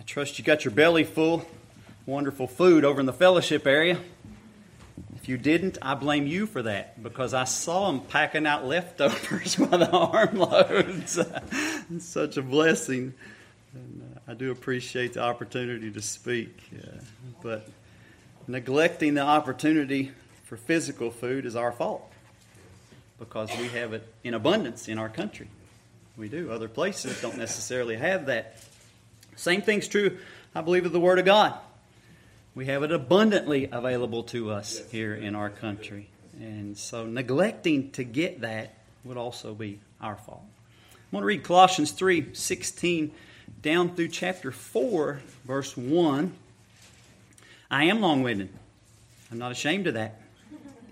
I trust you got your belly full. Wonderful food over in the fellowship area. If you didn't, I blame you for that because I saw them packing out leftovers by the armloads. it's such a blessing. And, uh, I do appreciate the opportunity to speak. Uh, but neglecting the opportunity for physical food is our fault because we have it in abundance in our country. We do. Other places don't necessarily have that. Same thing's true, I believe, of the Word of God. We have it abundantly available to us here in our country. And so neglecting to get that would also be our fault. I want to read Colossians 3 16 down through chapter 4, verse 1. I am long winded. I'm not ashamed of that.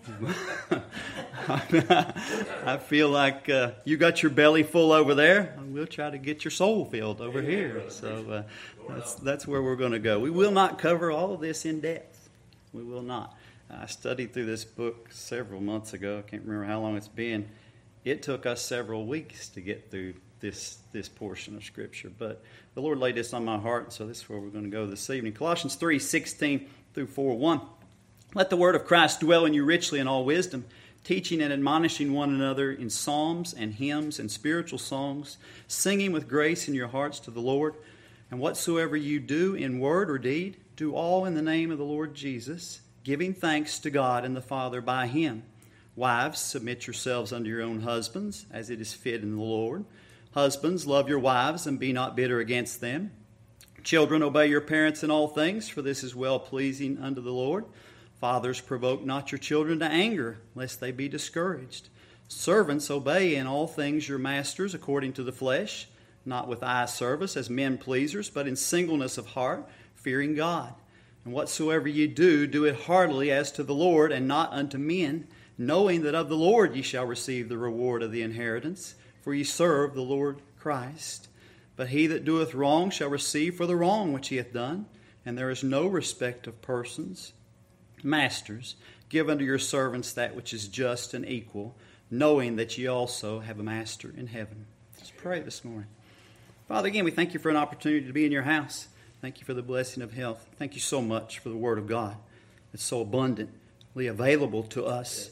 I feel like uh, you got your belly full over there. We'll try to get your soul filled over here. So uh, that's, that's where we're going to go. We will not cover all of this in depth. We will not. I studied through this book several months ago. I can't remember how long it's been. It took us several weeks to get through this this portion of Scripture, but the Lord laid this on my heart, so this is where we're going to go this evening. Colossians three sixteen through four one. Let the word of Christ dwell in you richly in all wisdom, teaching and admonishing one another in psalms and hymns and spiritual songs, singing with grace in your hearts to the Lord. And whatsoever you do in word or deed, do all in the name of the Lord Jesus, giving thanks to God and the Father by him. Wives, submit yourselves unto your own husbands, as it is fit in the Lord. Husbands, love your wives and be not bitter against them. Children, obey your parents in all things, for this is well pleasing unto the Lord. Fathers, provoke not your children to anger, lest they be discouraged. Servants, obey in all things your masters according to the flesh, not with eye service as men pleasers, but in singleness of heart, fearing God. And whatsoever ye do, do it heartily as to the Lord, and not unto men, knowing that of the Lord ye shall receive the reward of the inheritance, for ye serve the Lord Christ. But he that doeth wrong shall receive for the wrong which he hath done, and there is no respect of persons. Masters, give unto your servants that which is just and equal, knowing that ye also have a master in heaven. Let's pray this morning. Father, again, we thank you for an opportunity to be in your house. Thank you for the blessing of health. Thank you so much for the Word of God that's so abundantly available to us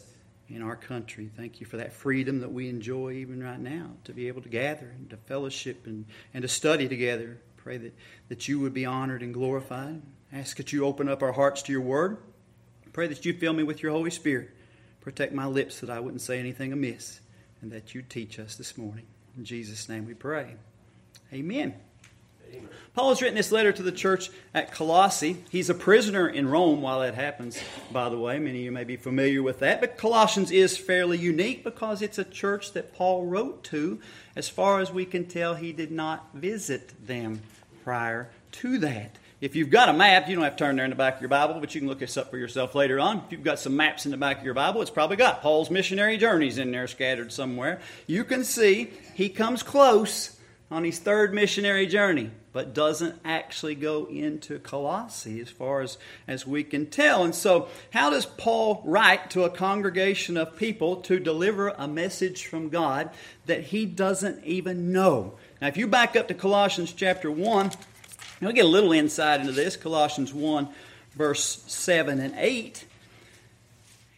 in our country. Thank you for that freedom that we enjoy even right now to be able to gather and to fellowship and, and to study together. Pray that, that you would be honored and glorified. Ask that you open up our hearts to your Word. Pray that you fill me with your Holy Spirit. Protect my lips that I wouldn't say anything amiss, and that you teach us this morning. In Jesus' name we pray. Amen. Amen. Paul has written this letter to the church at Colossae. He's a prisoner in Rome while that happens, by the way. Many of you may be familiar with that. But Colossians is fairly unique because it's a church that Paul wrote to. As far as we can tell, he did not visit them prior to that. If you've got a map, you don't have to turn there in the back of your Bible, but you can look this up for yourself later on. If you've got some maps in the back of your Bible, it's probably got Paul's missionary journeys in there scattered somewhere. You can see he comes close on his third missionary journey, but doesn't actually go into Colossae as far as, as we can tell. And so, how does Paul write to a congregation of people to deliver a message from God that he doesn't even know? Now, if you back up to Colossians chapter 1, We'll get a little insight into this. Colossians 1, verse 7 and 8.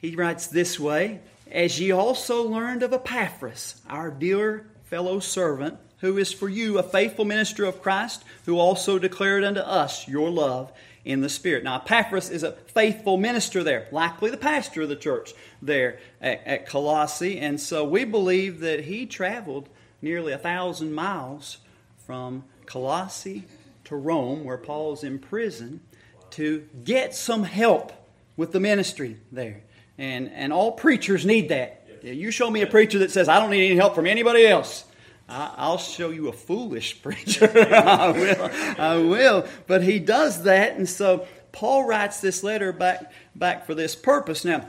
He writes this way As ye also learned of Epaphras, our dear fellow servant, who is for you a faithful minister of Christ, who also declared unto us your love in the Spirit. Now, Epaphras is a faithful minister there, likely the pastor of the church there at, at Colossae. And so we believe that he traveled nearly a thousand miles from Colossae to Rome, where Paul's in prison, to get some help with the ministry there. And, and all preachers need that. You show me a preacher that says, I don't need any help from anybody else. I, will show you a foolish preacher. I will. I will. But he does that. And so Paul writes this letter back, back for this purpose. Now,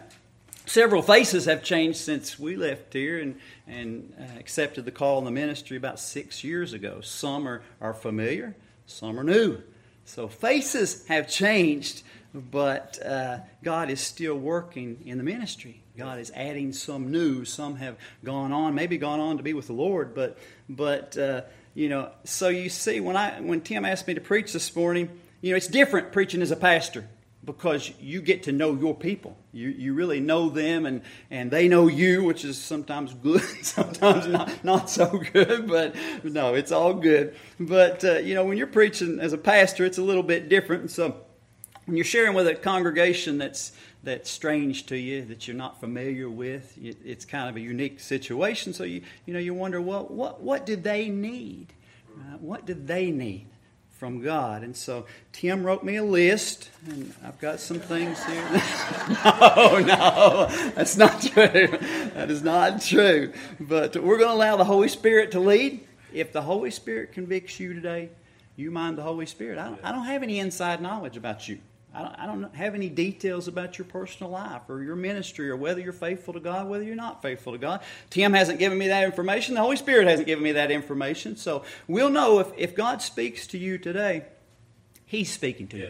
several faces have changed since we left here and, and uh, accepted the call in the ministry about six years ago. Some are, are familiar, some are new. So faces have changed, but uh, God is still working in the ministry. God is adding some new. Some have gone on, maybe gone on to be with the Lord, but but uh, you know, so you see, when I when Tim asked me to preach this morning, you know, it's different preaching as a pastor because you get to know your people. You, you really know them and, and they know you, which is sometimes good, sometimes not, not so good, but no, it's all good. But, uh, you know, when you're preaching as a pastor, it's a little bit different. So when you're sharing with a congregation that's, that's strange to you, that you're not familiar with, it's kind of a unique situation. So you, you know, you wonder, well, what, what did they need? Uh, what did they need? From God. And so Tim wrote me a list, and I've got some things here. no, no, that's not true. That is not true. But we're going to allow the Holy Spirit to lead. If the Holy Spirit convicts you today, you mind the Holy Spirit. I don't, I don't have any inside knowledge about you. I don't, I don't have any details about your personal life or your ministry or whether you're faithful to God, whether you're not faithful to God. Tim hasn't given me that information. The Holy Spirit hasn't given me that information. So we'll know if, if God speaks to you today, He's speaking to you.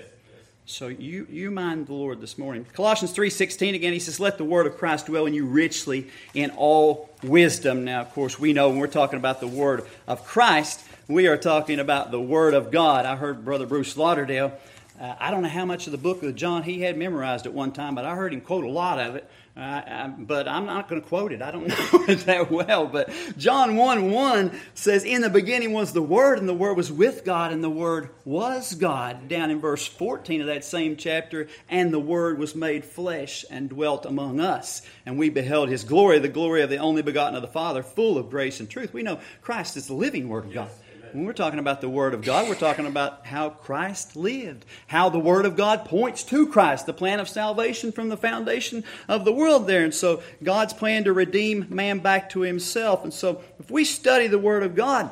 So you, you mind the Lord this morning. Colossians 3.16, again, he says, Let the word of Christ dwell in you richly in all wisdom. Now, of course, we know when we're talking about the word of Christ, we are talking about the word of God. I heard Brother Bruce Lauderdale uh, I don't know how much of the book of John he had memorized at one time, but I heard him quote a lot of it. Uh, I, but I'm not going to quote it. I don't know it that well. But John 1 1 says, In the beginning was the Word, and the Word was with God, and the Word was God. Down in verse 14 of that same chapter, and the Word was made flesh and dwelt among us. And we beheld His glory, the glory of the only begotten of the Father, full of grace and truth. We know Christ is the living Word of God. When we're talking about the Word of God, we're talking about how Christ lived, how the Word of God points to Christ, the plan of salvation from the foundation of the world there. And so, God's plan to redeem man back to Himself. And so, if we study the Word of God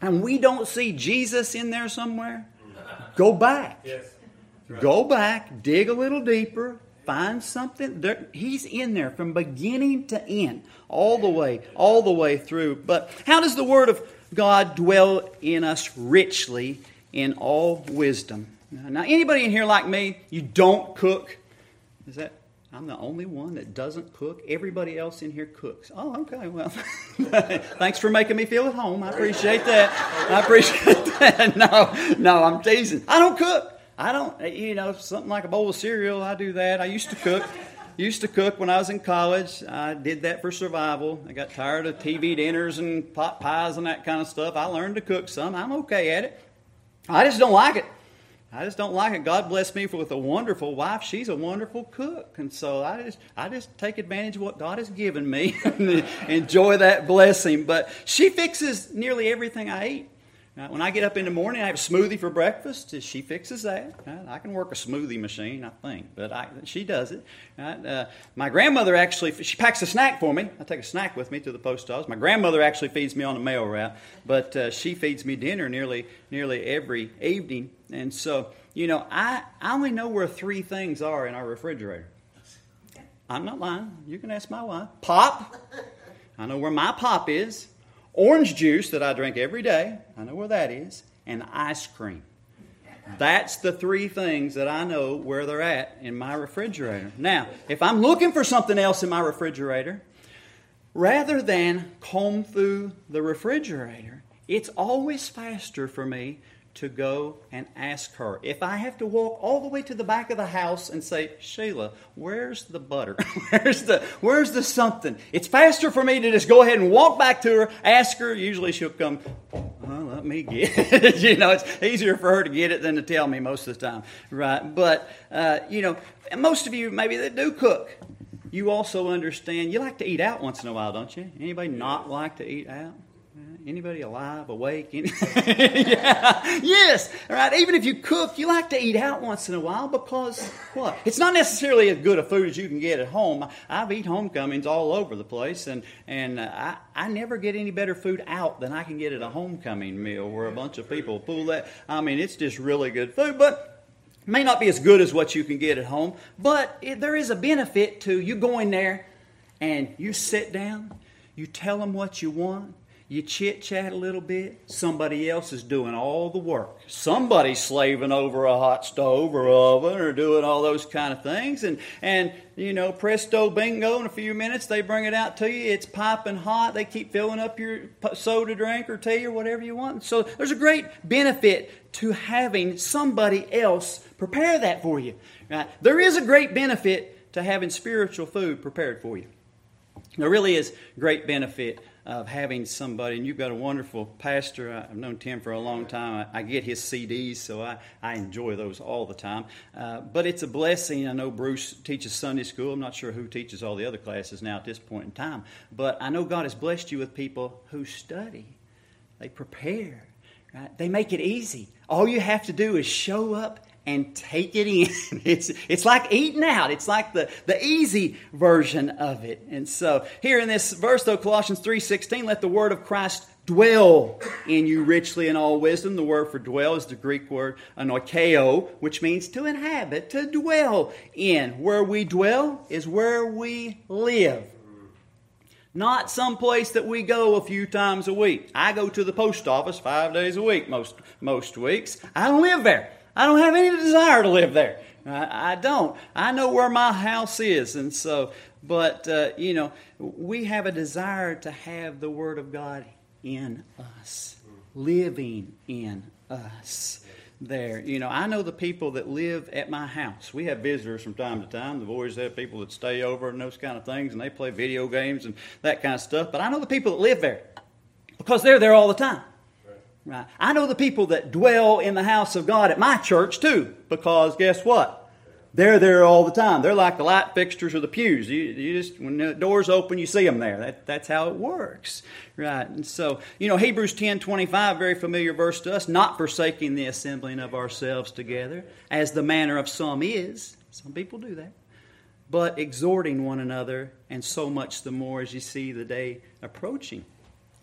and we don't see Jesus in there somewhere, go back. Yes. Right. Go back, dig a little deeper, find something. There, he's in there from beginning to end, all the way, all the way through. But how does the Word of God dwell in us richly in all wisdom. Now, anybody in here like me, you don't cook? Is that I'm the only one that doesn't cook. Everybody else in here cooks. Oh, okay. Well, thanks for making me feel at home. I appreciate that. I appreciate that. No, no, I'm teasing. I don't cook. I don't, you know, something like a bowl of cereal. I do that. I used to cook used to cook when I was in college. I did that for survival. I got tired of TV dinners and pot pies and that kind of stuff. I learned to cook some. I'm okay at it. I just don't like it. I just don't like it. God bless me with a wonderful wife. She's a wonderful cook, and so I just I just take advantage of what God has given me and enjoy that blessing. But she fixes nearly everything I eat. Now, when I get up in the morning, I have a smoothie for breakfast. She fixes that. I can work a smoothie machine, I think, but I, she does it. Uh, my grandmother actually she packs a snack for me. I take a snack with me to the post office. My grandmother actually feeds me on the mail route, but uh, she feeds me dinner nearly nearly every evening. And so, you know, I, I only know where three things are in our refrigerator. I'm not lying. You can ask my wife. Pop. I know where my pop is orange juice that I drink every day. I know where that is. And ice cream. That's the three things that I know where they're at in my refrigerator. Now, if I'm looking for something else in my refrigerator, rather than comb through the refrigerator, it's always faster for me to go and ask her. If I have to walk all the way to the back of the house and say, Sheila, where's the butter? where's the where's the something? It's faster for me to just go ahead and walk back to her, ask her. Usually she'll come, well, let me get it. you know, it's easier for her to get it than to tell me most of the time. Right. But uh, you know, most of you maybe that do cook. You also understand you like to eat out once in a while, don't you? Anybody not like to eat out? Anybody alive, awake? Any- yeah, yes. All right. Even if you cook, you like to eat out once in a while because what? It's not necessarily as good a food as you can get at home. I've eaten homecomings all over the place, and and uh, I I never get any better food out than I can get at a homecoming meal where a bunch of people pull that. I mean, it's just really good food, but may not be as good as what you can get at home. But it, there is a benefit to you going there, and you sit down, you tell them what you want you chit chat a little bit, somebody else is doing all the work. Somebody's slaving over a hot stove or oven or doing all those kind of things. And, and you know, presto bingo, in a few minutes they bring it out to you. It's piping hot. They keep filling up your soda drink or tea or whatever you want. So there's a great benefit to having somebody else prepare that for you. Right? There is a great benefit to having spiritual food prepared for you. There really is great benefit of having somebody, and you've got a wonderful pastor. I've known Tim for a long time. I, I get his CDs, so I, I enjoy those all the time. Uh, but it's a blessing. I know Bruce teaches Sunday school. I'm not sure who teaches all the other classes now at this point in time. But I know God has blessed you with people who study, they prepare, right? They make it easy. All you have to do is show up and take it in. It's, it's like eating out. It's like the, the easy version of it. And so here in this verse, though, Colossians 3.16, let the word of Christ dwell in you richly in all wisdom. The word for dwell is the Greek word anoikeo, which means to inhabit, to dwell in. Where we dwell is where we live. Not some place that we go a few times a week. I go to the post office five days a week most, most weeks. I don't live there. I don't have any desire to live there. I, I don't. I know where my house is. And so, but, uh, you know, we have a desire to have the Word of God in us, living in us there. You know, I know the people that live at my house. We have visitors from time to time. The boys have people that stay over and those kind of things, and they play video games and that kind of stuff. But I know the people that live there because they're there all the time. Right. I know the people that dwell in the house of God at my church too, because guess what? They're there all the time. They're like the light fixtures or the pews. You, you just when the doors open, you see them there. That, that's how it works, right? And so, you know, Hebrews ten twenty five, very familiar verse to us. Not forsaking the assembling of ourselves together, as the manner of some is. Some people do that, but exhorting one another, and so much the more as you see the day approaching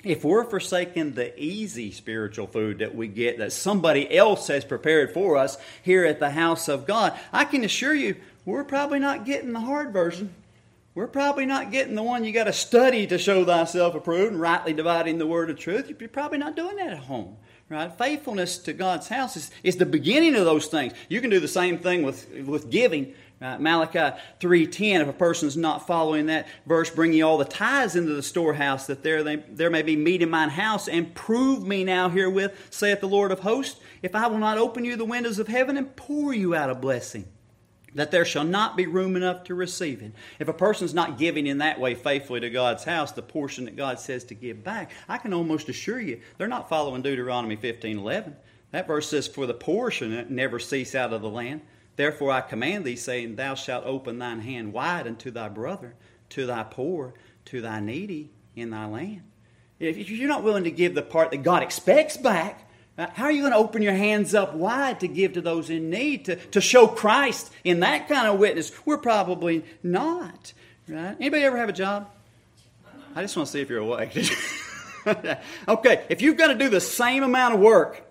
if we're forsaking the easy spiritual food that we get that somebody else has prepared for us here at the house of God, I can assure you we're probably not getting the hard version. We're probably not getting the one you got to study to show thyself approved and rightly dividing the word of truth. You're probably not doing that at home. Right? Faithfulness to God's house is, is the beginning of those things. You can do the same thing with, with giving. Uh, Malachi 3.10, if a person is not following that verse, bring ye all the tithes into the storehouse, that there, they, there may be meat in mine house, and prove me now herewith, saith the Lord of hosts, if I will not open you the windows of heaven and pour you out a blessing, that there shall not be room enough to receive it. If a person's not giving in that way faithfully to God's house, the portion that God says to give back, I can almost assure you they're not following Deuteronomy 15.11. That verse says, For the portion never cease out of the land Therefore I command thee, saying, Thou shalt open thine hand wide unto thy brother, to thy poor, to thy needy in thy land. If you're not willing to give the part that God expects back, uh, how are you going to open your hands up wide to give to those in need, to, to show Christ in that kind of witness? We're probably not. Right? Anybody ever have a job? I just want to see if you're awake. okay, if you've got to do the same amount of work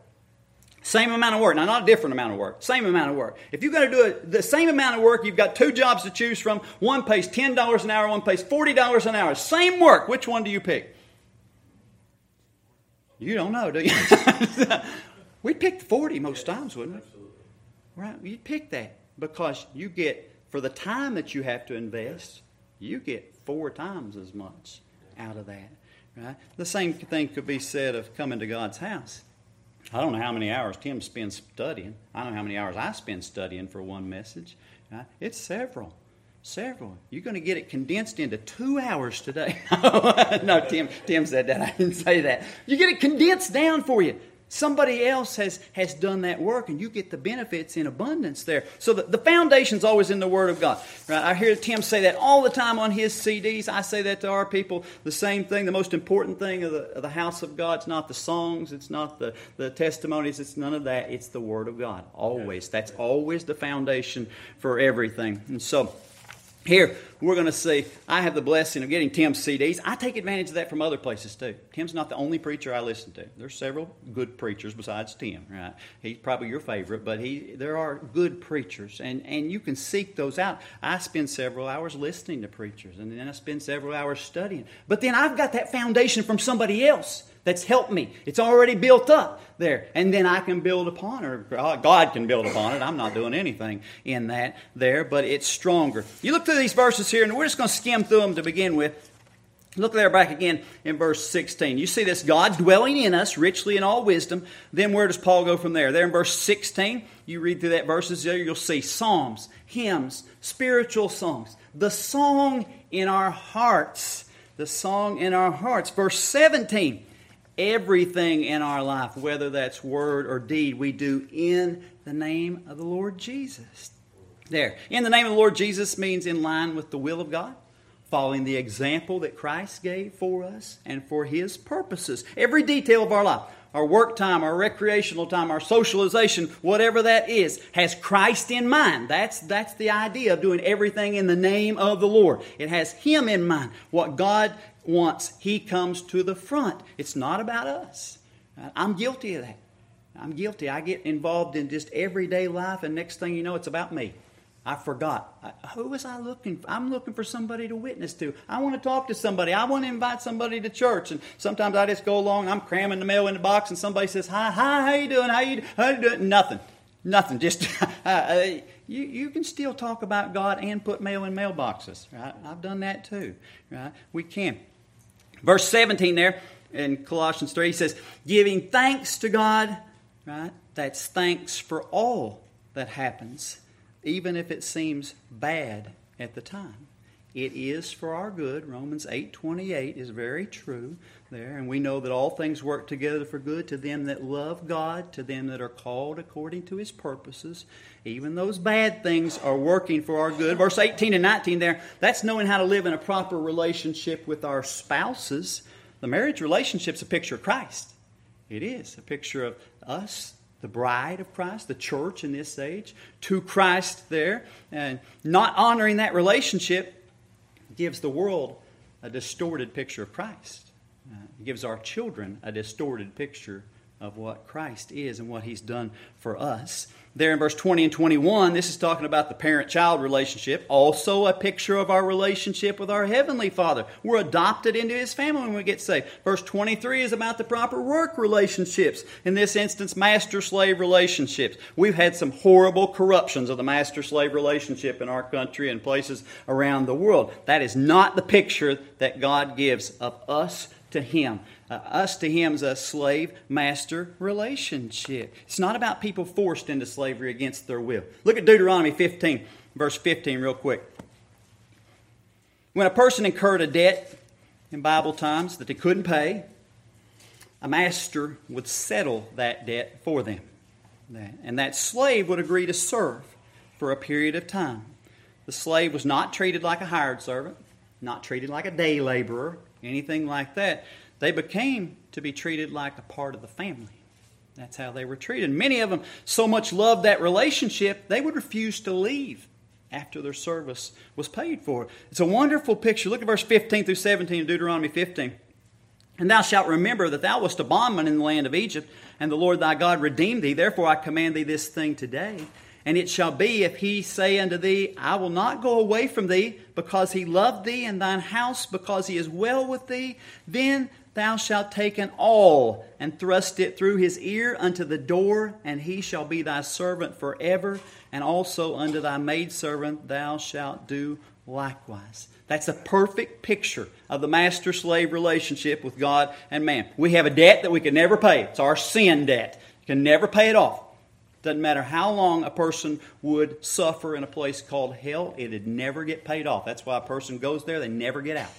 same amount of work. Now, not a different amount of work. Same amount of work. If you've got to do it, the same amount of work, you've got two jobs to choose from. One pays $10 an hour, one pays $40 an hour. Same work. Which one do you pick? You don't know, do you? We'd pick 40 most times, wouldn't we? Right? You'd pick that because you get, for the time that you have to invest, you get four times as much out of that. Right? The same thing could be said of coming to God's house. I don't know how many hours Tim spends studying. I know how many hours I spend studying for one message. Uh, it's several. Several. You're going to get it condensed into two hours today. no, Tim, Tim said that. I didn't say that. You get it condensed down for you. Somebody else has, has done that work, and you get the benefits in abundance there. So the, the foundation's always in the Word of God. Right? I hear Tim say that all the time on his CDs. I say that to our people. The same thing. The most important thing of the, of the house of God, it's not the songs, it's not the, the testimonies, it's none of that. It's the Word of God. Always. That's always the foundation for everything. And so Here, we're going to see, I have the blessing of getting Tim's CDs. I take advantage of that from other places too. Tim's not the only preacher I listen to. There's several good preachers besides Tim, right? He's probably your favorite, but he, there are good preachers, and, and you can seek those out. I spend several hours listening to preachers, and then I spend several hours studying. But then I've got that foundation from somebody else that's helped me. It's already built up there. And then I can build upon it. God can build upon it. I'm not doing anything in that there, but it's stronger. You look through these verses here, and we're just going to skim through them to begin with. Look there back again in verse 16. You see this God dwelling in us richly in all wisdom. Then where does Paul go from there? There in verse 16, you read through that verses there, you'll see psalms, hymns, spiritual songs, the song in our hearts. The song in our hearts. Verse 17, everything in our life, whether that's word or deed, we do in the name of the Lord Jesus. There. In the name of the Lord Jesus means in line with the will of God, following the example that Christ gave for us and for His purposes. Every detail of our life, our work time, our recreational time, our socialization, whatever that is, has Christ in mind. That's, that's the idea of doing everything in the name of the Lord. It has Him in mind. What God wants, He comes to the front. It's not about us. I'm guilty of that. I'm guilty. I get involved in just everyday life, and next thing you know, it's about me. I forgot. Who was I looking for? I'm looking for somebody to witness to. I want to talk to somebody. I want to invite somebody to church. And sometimes I just go along, I'm cramming the mail in the box, and somebody says, Hi, hi, how you doing? How you, how you doing? Nothing. Nothing. Just uh, you, you can still talk about God and put mail in mailboxes. Right? I've done that too. Right? We can. Verse 17 there in Colossians 3 he says, giving thanks to God, right? That's thanks for all that happens, even if it seems bad at the time. It is for our good. Romans 8:28 is very true there, and we know that all things work together for good to them that love God, to them that are called according to his purposes. Even those bad things are working for our good. Verse 18 and 19 there, that's knowing how to live in a proper relationship with our spouses. The marriage relationship's a picture of Christ. It is a picture of us the bride of Christ, the church in this age, to Christ there, and not honoring that relationship gives the world a distorted picture of Christ. Uh, it gives our children a distorted picture of what Christ is and what He's done for us. There in verse 20 and 21, this is talking about the parent child relationship, also a picture of our relationship with our Heavenly Father. We're adopted into His family when we get saved. Verse 23 is about the proper work relationships. In this instance, master slave relationships. We've had some horrible corruptions of the master slave relationship in our country and places around the world. That is not the picture that God gives of us to Him. Uh, us to Him is a slave master relationship. It's not about people forced into slavery against their will. Look at Deuteronomy 15, verse 15, real quick. When a person incurred a debt in Bible times that they couldn't pay, a master would settle that debt for them. And that slave would agree to serve for a period of time. The slave was not treated like a hired servant, not treated like a day laborer, anything like that. They became to be treated like a part of the family. That's how they were treated. Many of them so much loved that relationship, they would refuse to leave after their service was paid for. It's a wonderful picture. Look at verse 15 through 17 of Deuteronomy 15. And thou shalt remember that thou wast a bondman in the land of Egypt, and the Lord thy God redeemed thee. Therefore I command thee this thing today. And it shall be, if he say unto thee, I will not go away from thee, because he loved thee and thine house, because he is well with thee, then thou shalt take an awl and thrust it through his ear unto the door, and he shall be thy servant forever. And also unto thy maidservant thou shalt do likewise. That's a perfect picture of the master slave relationship with God and man. We have a debt that we can never pay. It's our sin debt. You can never pay it off. Doesn't matter how long a person would suffer in a place called hell, it'd never get paid off. That's why a person goes there, they never get out.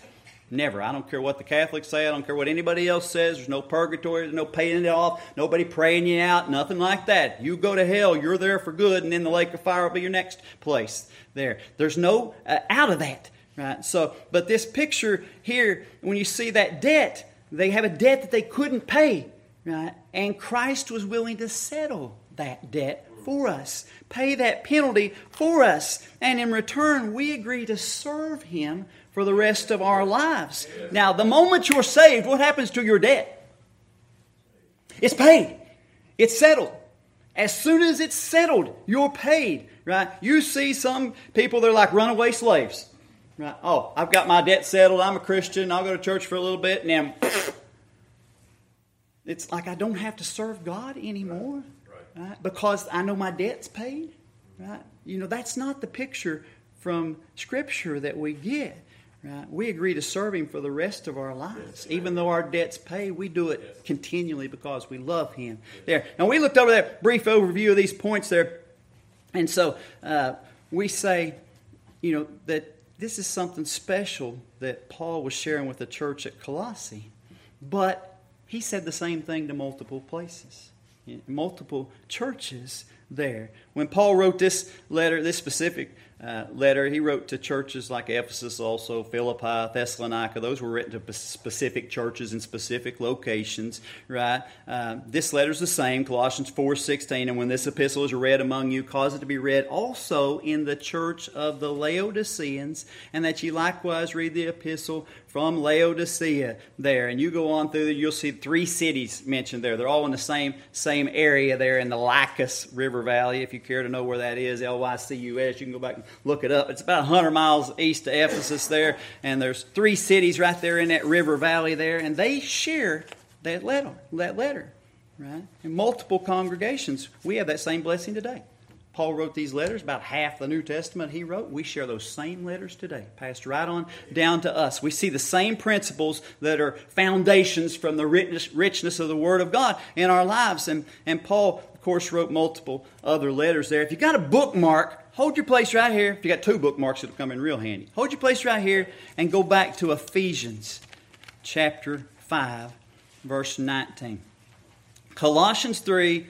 Never. I don't care what the Catholics say. I don't care what anybody else says. There's no purgatory. There's no paying it off. Nobody praying you out. Nothing like that. You go to hell. You're there for good, and then the lake of fire will be your next place. There. There's no uh, out of that. Right. So, but this picture here, when you see that debt, they have a debt that they couldn't pay. Right. And Christ was willing to settle that debt for us, pay that penalty for us. And in return, we agree to serve Him for the rest of our lives. Now, the moment you're saved, what happens to your debt? It's paid, it's settled. As soon as it's settled, you're paid, right? You see some people, they're like runaway slaves. Right? Oh, I've got my debt settled. I'm a Christian. I'll go to church for a little bit, and then it's like I don't have to serve God anymore, right? Because I know my debt's paid, right? You know that's not the picture from Scripture that we get. Right? We agree to serve Him for the rest of our lives. Even though our debt's paid, we do it continually because we love Him. There. Now, we looked over that brief overview of these points there. And so uh, we say, you know, that this is something special that Paul was sharing with the church at Colossae. But he said the same thing to multiple places, multiple churches there. When Paul wrote this letter, this specific uh, letter. He wrote to churches like Ephesus, also Philippi, Thessalonica. Those were written to specific churches in specific locations, right? Uh, this letter is the same, Colossians 4 16. And when this epistle is read among you, cause it to be read also in the church of the Laodiceans, and that ye likewise read the epistle from Laodicea there. And you go on through you'll see three cities mentioned there. They're all in the same, same area there in the Lycus River Valley. If you care to know where that is, L Y C U S, you can go back and look it up. It's about 100 miles east of Ephesus there. And there's three cities right there in that river valley there. And they share that letter, that letter, right? In multiple congregations. We have that same blessing today. Paul wrote these letters, about half the New Testament he wrote. We share those same letters today, passed right on down to us. We see the same principles that are foundations from the richness of the Word of God in our lives. And, and Paul, of course, wrote multiple other letters there. If you got a bookmark, hold your place right here. If you got two bookmarks, it'll come in real handy. Hold your place right here and go back to Ephesians chapter 5, verse 19. Colossians 3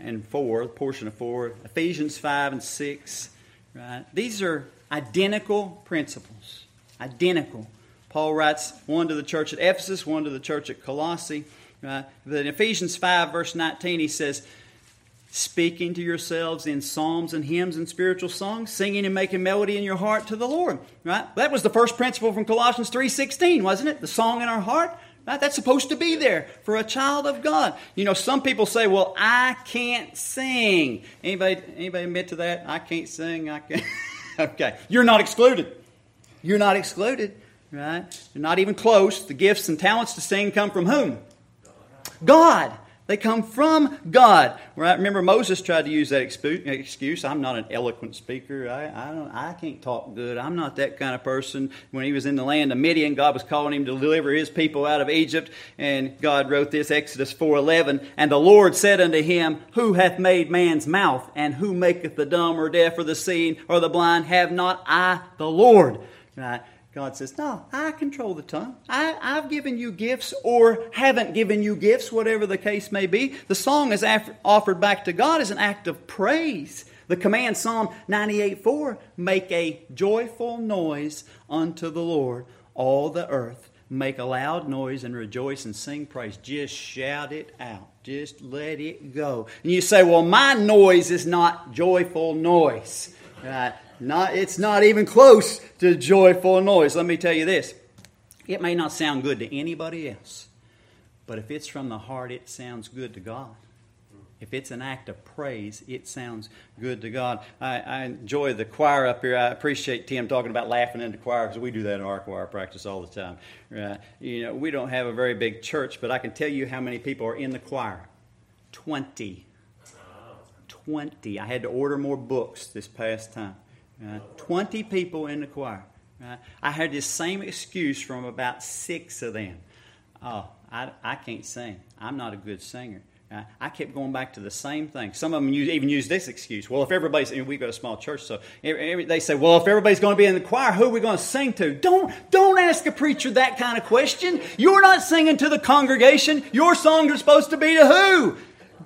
and 4, the portion of 4, Ephesians 5 and 6, right? These are identical principles. Identical. Paul writes one to the church at Ephesus, one to the church at Colossae. Right? But in Ephesians 5, verse 19, he says, Speaking to yourselves in psalms and hymns and spiritual songs, singing and making melody in your heart to the Lord. Right? That was the first principle from Colossians 3.16, wasn't it? The song in our heart. Right? That's supposed to be there for a child of God. You know, some people say, "Well, I can't sing." Anybody, anybody admit to that? I can't sing. I can't. okay, you're not excluded. You're not excluded, right? You're not even close. The gifts and talents to sing come from whom? God. They come from God. Right? Remember, Moses tried to use that excuse. I'm not an eloquent speaker. I, I, don't, I can't talk good. I'm not that kind of person. When he was in the land of Midian, God was calling him to deliver his people out of Egypt. And God wrote this, Exodus 4.11, And the Lord said unto him, Who hath made man's mouth? And who maketh the dumb or deaf or the seeing or the blind? Have not I the Lord? Right? God says, No, I control the tongue. I, have given you gifts or haven't given you gifts, whatever the case may be. The song is offered back to God as an act of praise. The command, Psalm 98 4, make a joyful noise unto the Lord, all the earth. Make a loud noise and rejoice and sing praise. Just shout it out. Just let it go. And you say, Well, my noise is not joyful noise. Right? Not, it's not even close to joyful noise. Let me tell you this it may not sound good to anybody else, but if it's from the heart, it sounds good to God. If it's an act of praise, it sounds good to God. I, I enjoy the choir up here. I appreciate Tim talking about laughing in the choir because we do that in our choir practice all the time. Right? You know, we don't have a very big church, but I can tell you how many people are in the choir. Twenty. Twenty. I had to order more books this past time. Uh, 20 people in the choir. Uh, I had this same excuse from about six of them. Oh, I, I can't sing. I'm not a good singer. Uh, I kept going back to the same thing. Some of them use, even use this excuse. Well, if everybody's, and we've got a small church, so every, every, they say, well, if everybody's going to be in the choir, who are we going to sing to? Don't, don't ask a preacher that kind of question. You're not singing to the congregation. Your songs are supposed to be to who?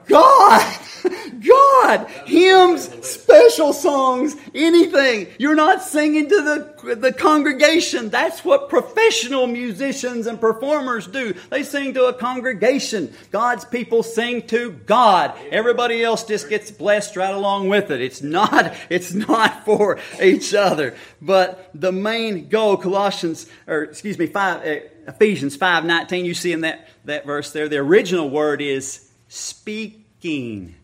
God! God! Hymns, special songs, anything. You're not singing to the, the congregation. That's what professional musicians and performers do. They sing to a congregation. God's people sing to God. Everybody else just gets blessed right along with it. It's not, it's not for each other. But the main goal, Colossians, or excuse me, five, uh, Ephesians 5.19, you see in that, that verse there, the original word is speaking.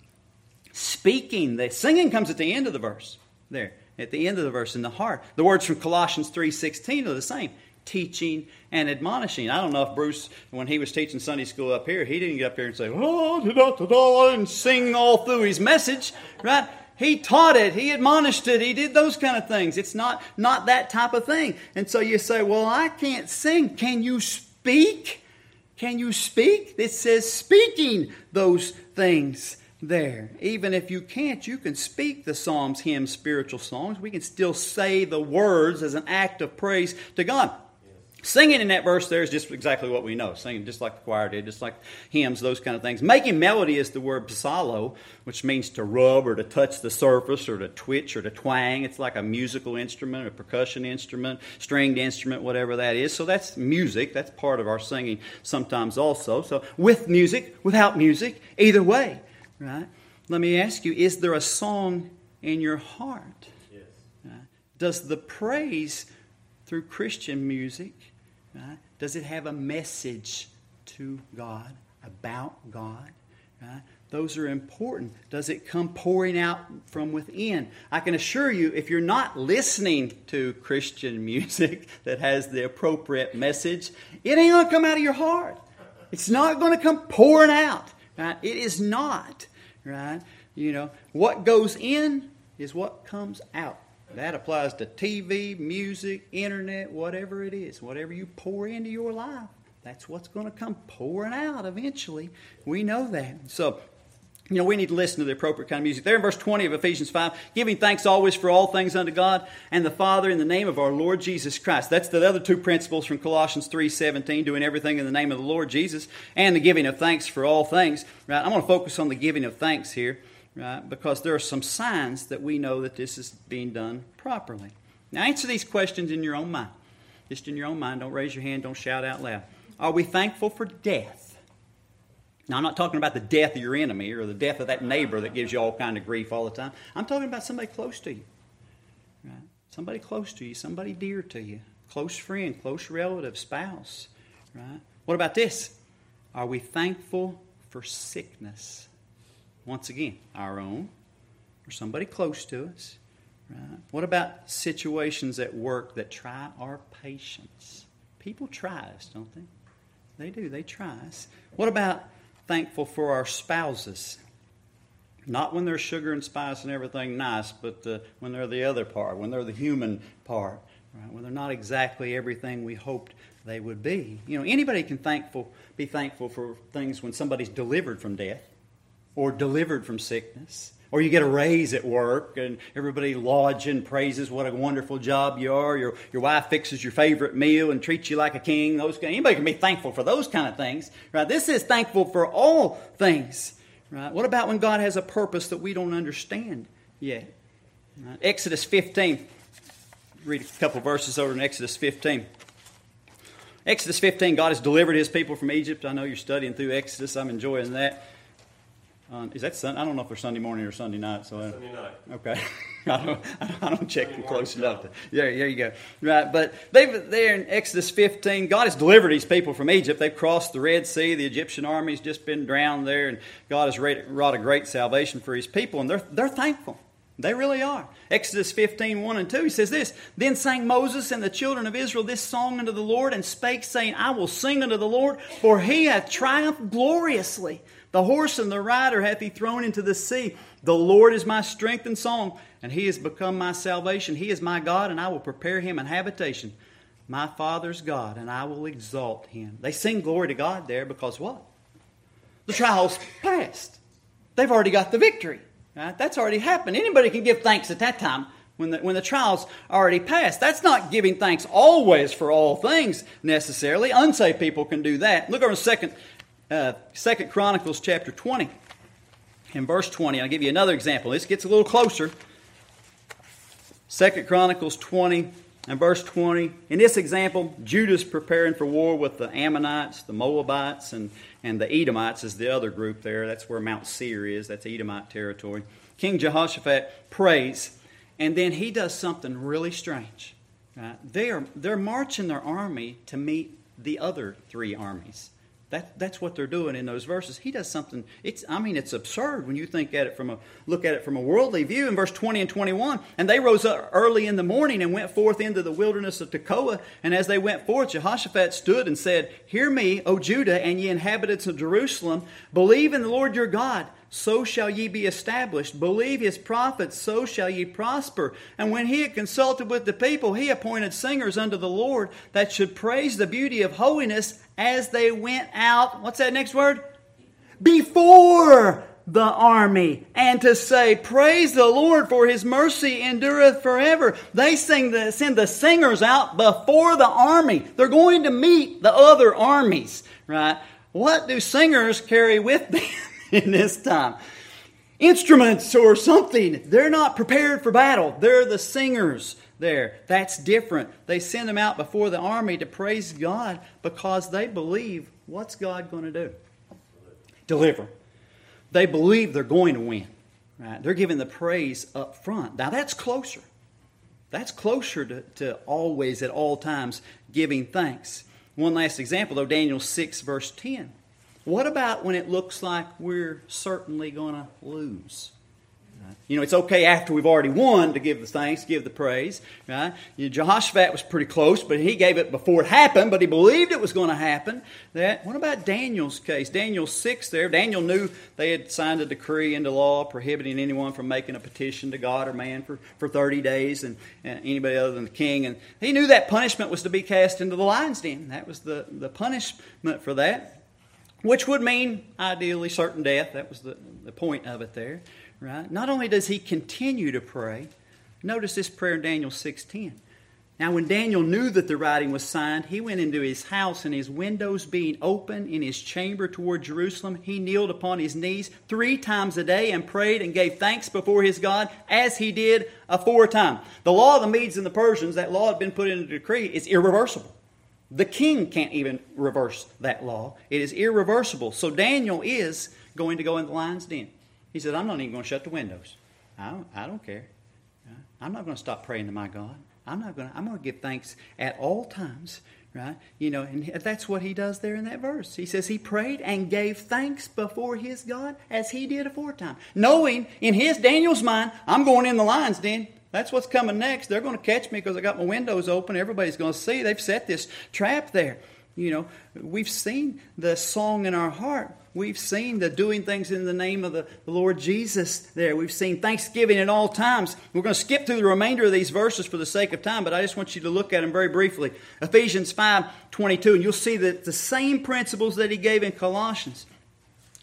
Speaking. The singing comes at the end of the verse. There, at the end of the verse in the heart. The words from Colossians 3.16 are the same. Teaching and admonishing. I don't know if Bruce, when he was teaching Sunday school up here, he didn't get up here and say, oh, da, da, da, da, and sing all through his message, right? He taught it. He admonished it. He did those kind of things. It's not, not that type of thing. And so you say, well, I can't sing. Can you speak? Can you speak? It says speaking those things there. Even if you can't, you can speak the psalms, hymns, spiritual songs. We can still say the words as an act of praise to God. Singing in that verse there is just exactly what we know. Singing just like the choir did, just like hymns, those kind of things. Making melody is the word psallo, which means to rub or to touch the surface or to twitch or to twang. It's like a musical instrument, a percussion instrument, stringed instrument, whatever that is. So that's music. That's part of our singing sometimes also. So with music, without music, either way, right? Let me ask you, is there a song in your heart? Yes. Right? Does the praise through Christian music Right? Does it have a message to God, about God? Right? Those are important. Does it come pouring out from within? I can assure you, if you're not listening to Christian music that has the appropriate message, it ain't going to come out of your heart. It's not going to come pouring out. Right? It is not. Right? You know, what goes in is what comes out. That applies to TV, music, internet, whatever it is. Whatever you pour into your life, that's what's going to come pouring out eventually. We know that. So, you know, we need to listen to the appropriate kind of music. There in verse 20 of Ephesians 5, giving thanks always for all things unto God and the Father in the name of our Lord Jesus Christ. That's the other two principles from Colossians 3.17, doing everything in the name of the Lord Jesus and the giving of thanks for all things. Right? I'm going to focus on the giving of thanks here right? Because there are some signs that we know that this is being done properly. Now, answer these questions in your own mind. Just in your own mind. Don't raise your hand, don't shout out loud. Are we thankful for death? Now, I'm not talking about the death of your enemy or the death of that neighbor that gives you all kind of grief all the time. I'm talking about somebody close to you. Right? Somebody close to you, somebody dear to you, close friend, close relative, spouse. Right? What about this? Are we thankful for sickness? Once again, our own or somebody close to us. Right? What about situations at work that try our patience? People try us, don't they? They do, they try us. What about thankful for our spouses? Not when they're sugar and spice and everything nice, but the, when they're the other part, when they're the human part, right? when they're not exactly everything we hoped they would be. You know, anybody can thankful, be thankful for things when somebody's delivered from death or delivered from sickness. Or you get a raise at work and everybody lauds and praises what a wonderful job you are. Your, your wife fixes your favorite meal and treats you like a king. Those anybody can be thankful for those kind of things, right? This is thankful for all things, right? What about when God has a purpose that we don't understand yet? Right? Exodus 15. Read a couple verses over in Exodus 15. Exodus 15, God has delivered his people from Egypt. I know you're studying through Exodus. I'm enjoying that. Um, is that Sun? I don't know if they're Sunday morning or Sunday night. So I, Sunday night. Okay, I don't. I don't check them close enough. To, there, there you go. Right, but they've there in Exodus 15. God has delivered His people from Egypt. They've crossed the Red Sea. The Egyptian army's just been drowned there, and God has wrought a great salvation for His people, and they're they're thankful. They really are. Exodus 15, 1 and 2, he says this Then sang Moses and the children of Israel this song unto the Lord, and spake, saying, I will sing unto the Lord, for he hath triumphed gloriously. The horse and the rider hath he thrown into the sea. The Lord is my strength and song, and he has become my salvation. He is my God, and I will prepare him an habitation. My Father's God, and I will exalt him. They sing glory to God there because what? The trial's passed. They've already got the victory. Right? That's already happened. Anybody can give thanks at that time when the, when the trial's already passed. That's not giving thanks always for all things necessarily. Unsaved people can do that. Look over second uh, Chronicles chapter 20. In verse 20, I'll give you another example. This gets a little closer. Second Chronicles 20 and verse 20. In this example, Judah's preparing for war with the Ammonites, the Moabites, and, and the Edomites is the other group there. That's where Mount Seir is. That's Edomite territory. King Jehoshaphat prays, and then he does something really strange. Right? They are, they're marching their army to meet the other three armies. That, that's what they're doing in those verses. He does something. It's I mean, it's absurd when you think at it from a look at it from a worldly view. In verse 20 and 21, and they rose up early in the morning and went forth into the wilderness of Tekoa. And as they went forth, Jehoshaphat stood and said, "Hear me, O Judah, and ye inhabitants of Jerusalem, believe in the Lord your God." So shall ye be established. Believe his prophets, so shall ye prosper. And when he had consulted with the people, he appointed singers unto the Lord that should praise the beauty of holiness as they went out. What's that next word? Before the army and to say, Praise the Lord for his mercy endureth forever. They sing the, send the singers out before the army. They're going to meet the other armies, right? What do singers carry with them? in this time. Instruments or something. They're not prepared for battle. They're the singers there. That's different. They send them out before the army to praise God because they believe what's God going to do? Deliver. They believe they're going to win. Right? They're giving the praise up front. Now that's closer. That's closer to, to always at all times giving thanks. One last example, though, Daniel 6, verse 10. What about when it looks like we're certainly going to lose? You know, it's okay after we've already won to give the thanks, give the praise. Right? You know, Jehoshaphat was pretty close, but he gave it before it happened, but he believed it was going to happen. That what about Daniel's case? Daniel 6 there. Daniel knew they had signed a decree into law prohibiting anyone from making a petition to God or man for, for 30 days and, and anybody other than the king. And he knew that punishment was to be cast into the lion's den. That was the, the punishment for that which would mean ideally certain death. That was the, the point of it there, right? Not only does he continue to pray, notice this prayer in Daniel 6:10. Now, when Daniel knew that the writing was signed, he went into his house, and his windows being open in his chamber toward Jerusalem, he kneeled upon his knees three times a day and prayed and gave thanks before his God, as he did aforetime. The law of the Medes and the Persians, that law had been put in a decree, is irreversible. The king can't even reverse that law. It is irreversible. So Daniel is going to go in the lion's den. He said, I'm not even going to shut the windows. I don't, I don't care. I'm not going to stop praying to my God. I'm not going to, I'm going to give thanks at all times, right? You know, and that's what he does there in that verse. He says he prayed and gave thanks before his God as he did aforetime. Knowing in his, Daniel's mind, I'm going in the lion's den. That's what's coming next. They're going to catch me because I got my windows open. Everybody's going to see. They've set this trap there. You know, we've seen the song in our heart. We've seen the doing things in the name of the, Lord Jesus there. We've seen thanksgiving at all times. We're going to skip through the remainder of these verses for the sake of time, but I just want you to look at them very briefly. Ephesians 5 22, and you'll see that the same principles that he gave in Colossians.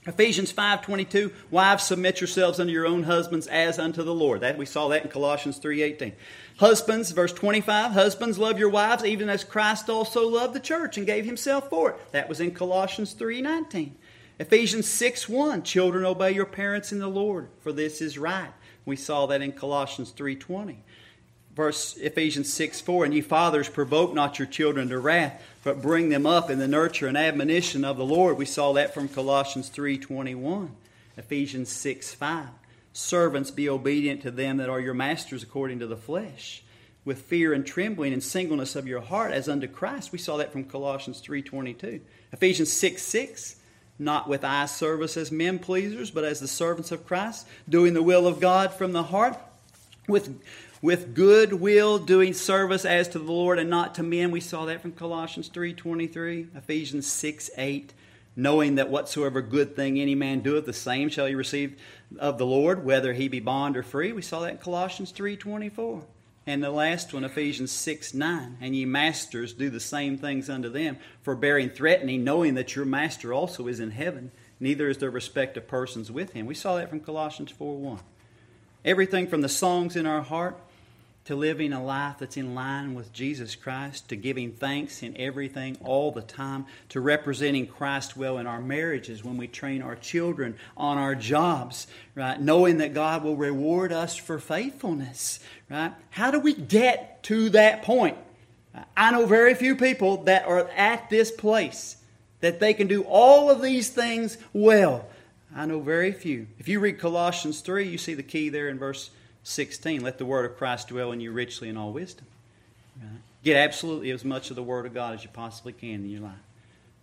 Ephesians 5:22 Wives submit yourselves unto your own husbands as unto the Lord. That we saw that in Colossians 3:18. Husbands verse 25 Husbands love your wives even as Christ also loved the church and gave himself for it. That was in Colossians 3:19. Ephesians 6:1 Children obey your parents in the Lord for this is right. We saw that in Colossians 3:20 verse Ephesians 6 4, and ye fathers provoke not your children to wrath, but bring them up in the nurture and admonition of the Lord. We saw that from Colossians 3 21. Ephesians 6 5. Servants, be obedient to them that are your masters according to the flesh, with fear and trembling and singleness of your heart, as unto Christ. We saw that from Colossians 3 22. Ephesians 6 6 not with eye service as men pleasers, but as the servants of Christ, doing the will of God from the heart, with with good will doing service as to the Lord and not to men. We saw that from Colossians 3:23, Ephesians 6, 8. Knowing that whatsoever good thing any man doeth, the same shall he receive of the Lord, whether he be bond or free. We saw that in Colossians 3:24. And the last one, Ephesians 6 9. And ye masters do the same things unto them, forbearing threatening, knowing that your master also is in heaven, neither is there respect of persons with him. We saw that from Colossians 4 1. Everything from the songs in our heart to living a life that's in line with Jesus Christ, to giving thanks in everything all the time, to representing Christ well in our marriages when we train our children on our jobs, right? Knowing that God will reward us for faithfulness, right? How do we get to that point? I know very few people that are at this place that they can do all of these things well. I know very few. If you read Colossians 3, you see the key there in verse 16. Let the word of Christ dwell in you richly in all wisdom. Right? Get absolutely as much of the word of God as you possibly can in your life.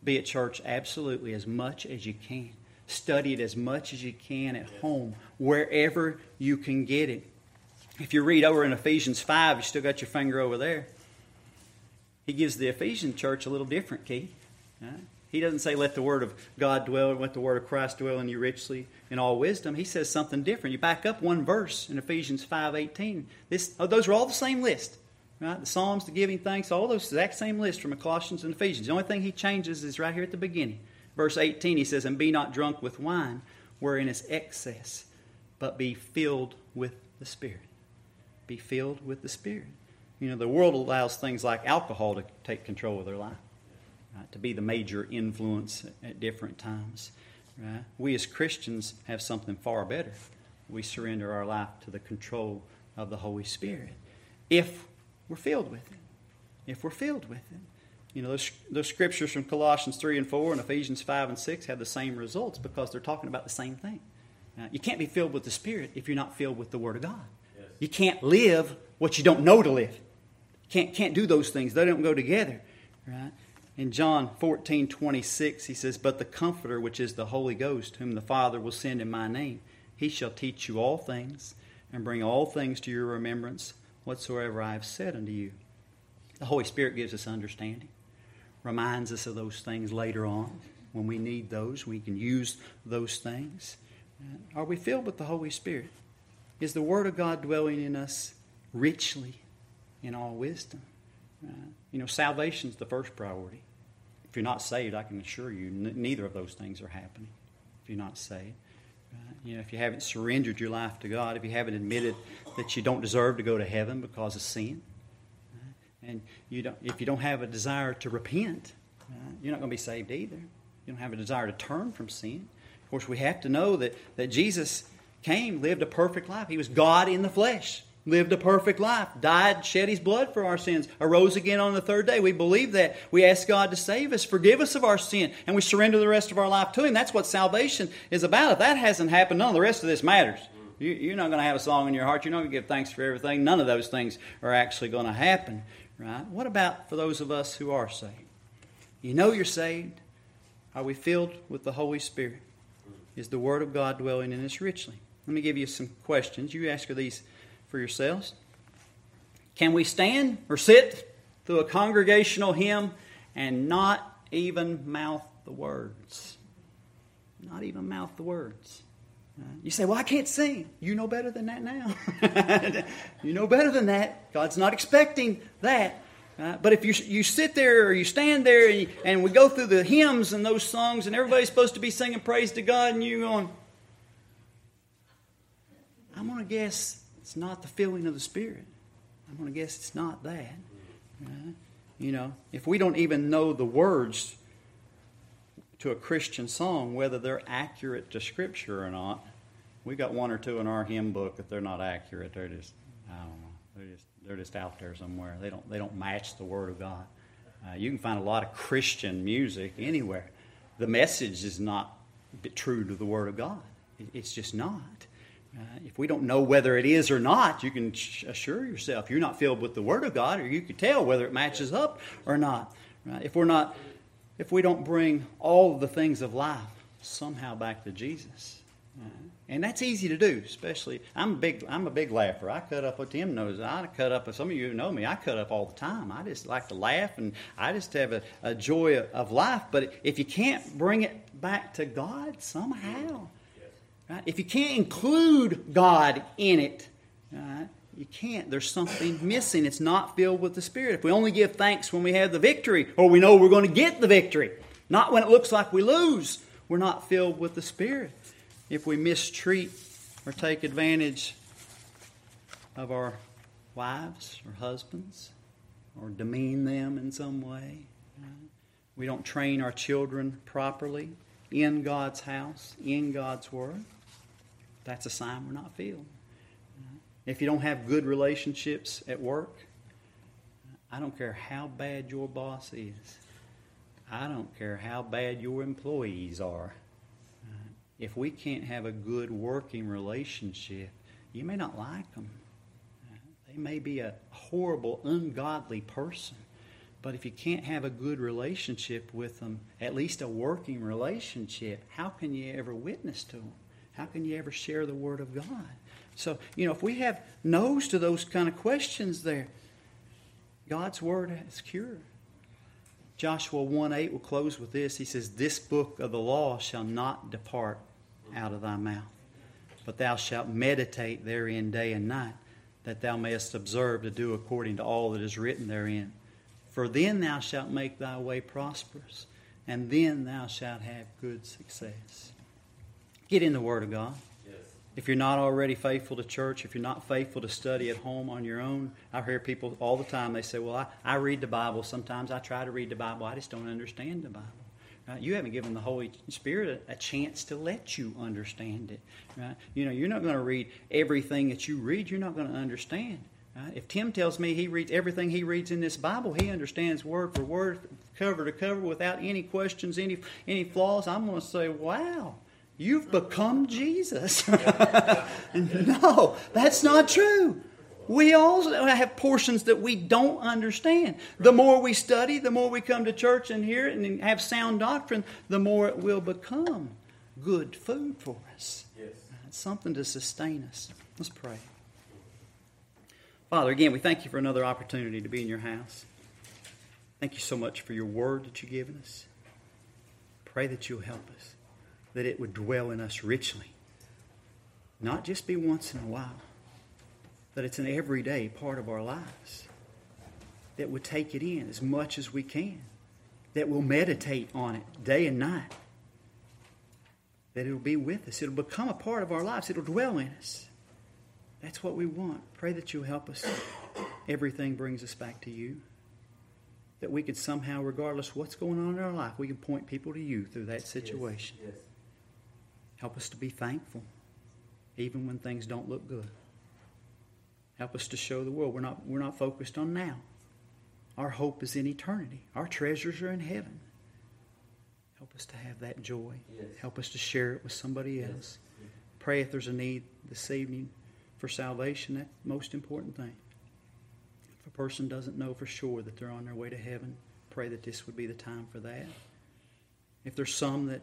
Be at church absolutely as much as you can. Study it as much as you can at home, wherever you can get it. If you read over in Ephesians 5, you still got your finger over there. He gives the Ephesian church a little different key. Right? He doesn't say, let the word of God dwell, and let the word of Christ dwell in you richly in all wisdom. He says something different. You back up one verse in Ephesians 5.18. This, oh, those are all the same list. Right? The Psalms, the giving thanks, all those exact same list from Colossians and Ephesians. The only thing he changes is right here at the beginning. Verse 18, he says, And be not drunk with wine, wherein is excess, but be filled with the Spirit. Be filled with the Spirit. You know, the world allows things like alcohol to take control of their life right, to be the major influence at different times. Right? We as Christians have something far better. We surrender our life to the control of the Holy Spirit if we're filled with it. If we're filled with it. You know, those, those scriptures from Colossians 3 and 4 and Ephesians 5 and 6 have the same results because they're talking about the same thing. Now, you can't be filled with the Spirit if you're not filled with the Word of God. Yes. You can't live what you don't know to live. Can't, can't do those things. They don't go together. Right? In John 14, 26, he says, But the Comforter, which is the Holy Ghost, whom the Father will send in my name, he shall teach you all things and bring all things to your remembrance whatsoever I have said unto you. The Holy Spirit gives us understanding, reminds us of those things later on. When we need those, we can use those things. Uh, are we filled with the Holy Spirit? Is the Word of God dwelling in us richly in all wisdom? Uh, you know, salvation is the first priority. If you're not saved, I can assure you, n- neither of those things are happening. If you're not saved, uh, you know, if you haven't surrendered your life to God, if you haven't admitted that you don't deserve to go to heaven because of sin, uh, and you don't, if you don't have a desire to repent, uh, you're not going to be saved either. You don't have a desire to turn from sin. Of course, we have to know that, that Jesus came, lived a perfect life. He was God in the flesh lived a perfect life, died, shed his blood for our sins, arose again on the third day. We believe that. We ask God to save us, forgive us of our sin, and we surrender the rest of our life to him. That's what salvation is about. If that hasn't happened, none of the rest of this matters. You, are not going to have a song in your heart. You're not going to give thanks for everything. None of those things are actually going to happen, right? What about for those of us who are saved? You know you're saved. Are we filled with the Holy Spirit? Is the Word of God dwelling in us richly? Let me give you some questions. You ask her these for yourselves. Can we stand or sit through a congregational hymn and not even mouth the words? Not even mouth the words. You say, Well, I can't sing. You know better than that now. you know better than that. God's not expecting that. Uh, but if you, you sit there or you stand there and, you, and we go through the hymns and those songs and everybody's supposed to be singing praise to God and you're going, I'm going to guess it's not the filling of the Spirit. I'm going to guess it's not that. Right? You know, if we don't even know the words to a Christian song, whether they're accurate to Scripture or not, we got one or two in our hymn book that they're not accurate. They're just, I don't know, they're just they're just out there somewhere. They don't they don't match the Word of God. Uh, you can find a lot of Christian music anywhere. The message is not true to the Word of God. It's just not. Uh, if we don't know whether it is or not, you can assure yourself you're not filled with the Word of God, or you can tell whether it matches up or not. Right? If we're not, if we don't bring all the things of life somehow back to Jesus, uh, and that's easy to do. Especially, I'm a big, I'm a big laugher. I cut up what Tim knows. I cut up. Some of you know me. I cut up all the time. I just like to laugh, and I just have a, a joy of life. But if you can't bring it back to God somehow Right? If you can't include God in it, right, you can't. There's something missing. It's not filled with the Spirit. If we only give thanks when we have the victory, or we know we're going to get the victory, not when it looks like we lose, we're not filled with the Spirit. If we mistreat or take advantage of our wives or husbands or demean them in some way. We don't train our children properly in God's house, in God's Word. That's a sign we're not filled. If you don't have good relationships at work, I don't care how bad your boss is. I don't care how bad your employees are. If we can't have a good working relationship, you may not like them. They may be a horrible, ungodly person. But if you can't have a good relationship with them, at least a working relationship, how can you ever witness to them? How can you ever share the Word of God? So, you know, if we have no's to those kind of questions there, God's Word has cure. Joshua 1 8 will close with this. He says, This book of the law shall not depart out of thy mouth, but thou shalt meditate therein day and night, that thou mayest observe to do according to all that is written therein. For then thou shalt make thy way prosperous, and then thou shalt have good success. Get in the Word of God. If you're not already faithful to church, if you're not faithful to study at home on your own, I hear people all the time, they say, Well, I, I read the Bible. Sometimes I try to read the Bible. I just don't understand the Bible. Right? You haven't given the Holy Spirit a, a, chance to let you understand it. Right? You know, you're not going to read everything that you read. You're not going to understand. Right? If Tim tells me he reads everything he reads in this Bible, he understands word for word, cover to cover, without any questions, any any flaws. I'm going to say, "Wow, you've become Jesus." no, that's not true. We all have portions that we don't understand. The more we study, the more we come to church and hear it and have sound doctrine, the more it will become good food for us. Yes. It's something to sustain us. Let's pray. Father, again, we thank you for another opportunity to be in your house. Thank you so much for your word that you've given us. Pray that you'll help us, that it would dwell in us richly, not just be once in a while that it's an everyday part of our lives, that we take it in as much as we can, that we'll meditate on it day and night, that it'll be with us, it'll become a part of our lives, it'll dwell in us. That's what we want. Pray that you'll help us. Everything brings us back to you. That we can somehow, regardless what's going on in our life, we can point people to you through that situation. Yes. Yes. Help us to be thankful, even when things don't look good. Help us to show the world we're not, we're not focused on now. Our hope is in eternity. Our treasures are in heaven. Help us to have that joy. Yes. Help us to share it with somebody else. Pray if there's a need this evening for salvation. That's the most important thing. If a person doesn't know for sure that they're on their way to heaven, pray that this would be the time for that. If there's some that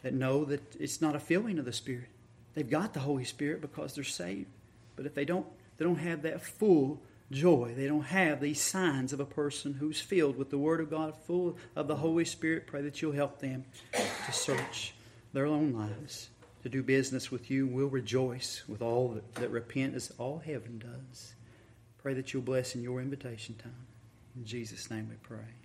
that know that it's not a feeling of the Spirit, they've got the Holy Spirit because they're saved. But if they don't they don't have that full joy. They don't have these signs of a person who's filled with the Word of God, full of the Holy Spirit. Pray that you'll help them to search their own lives, to do business with you. We'll rejoice with all that, that repent as all heaven does. Pray that you'll bless in your invitation time. In Jesus' name we pray.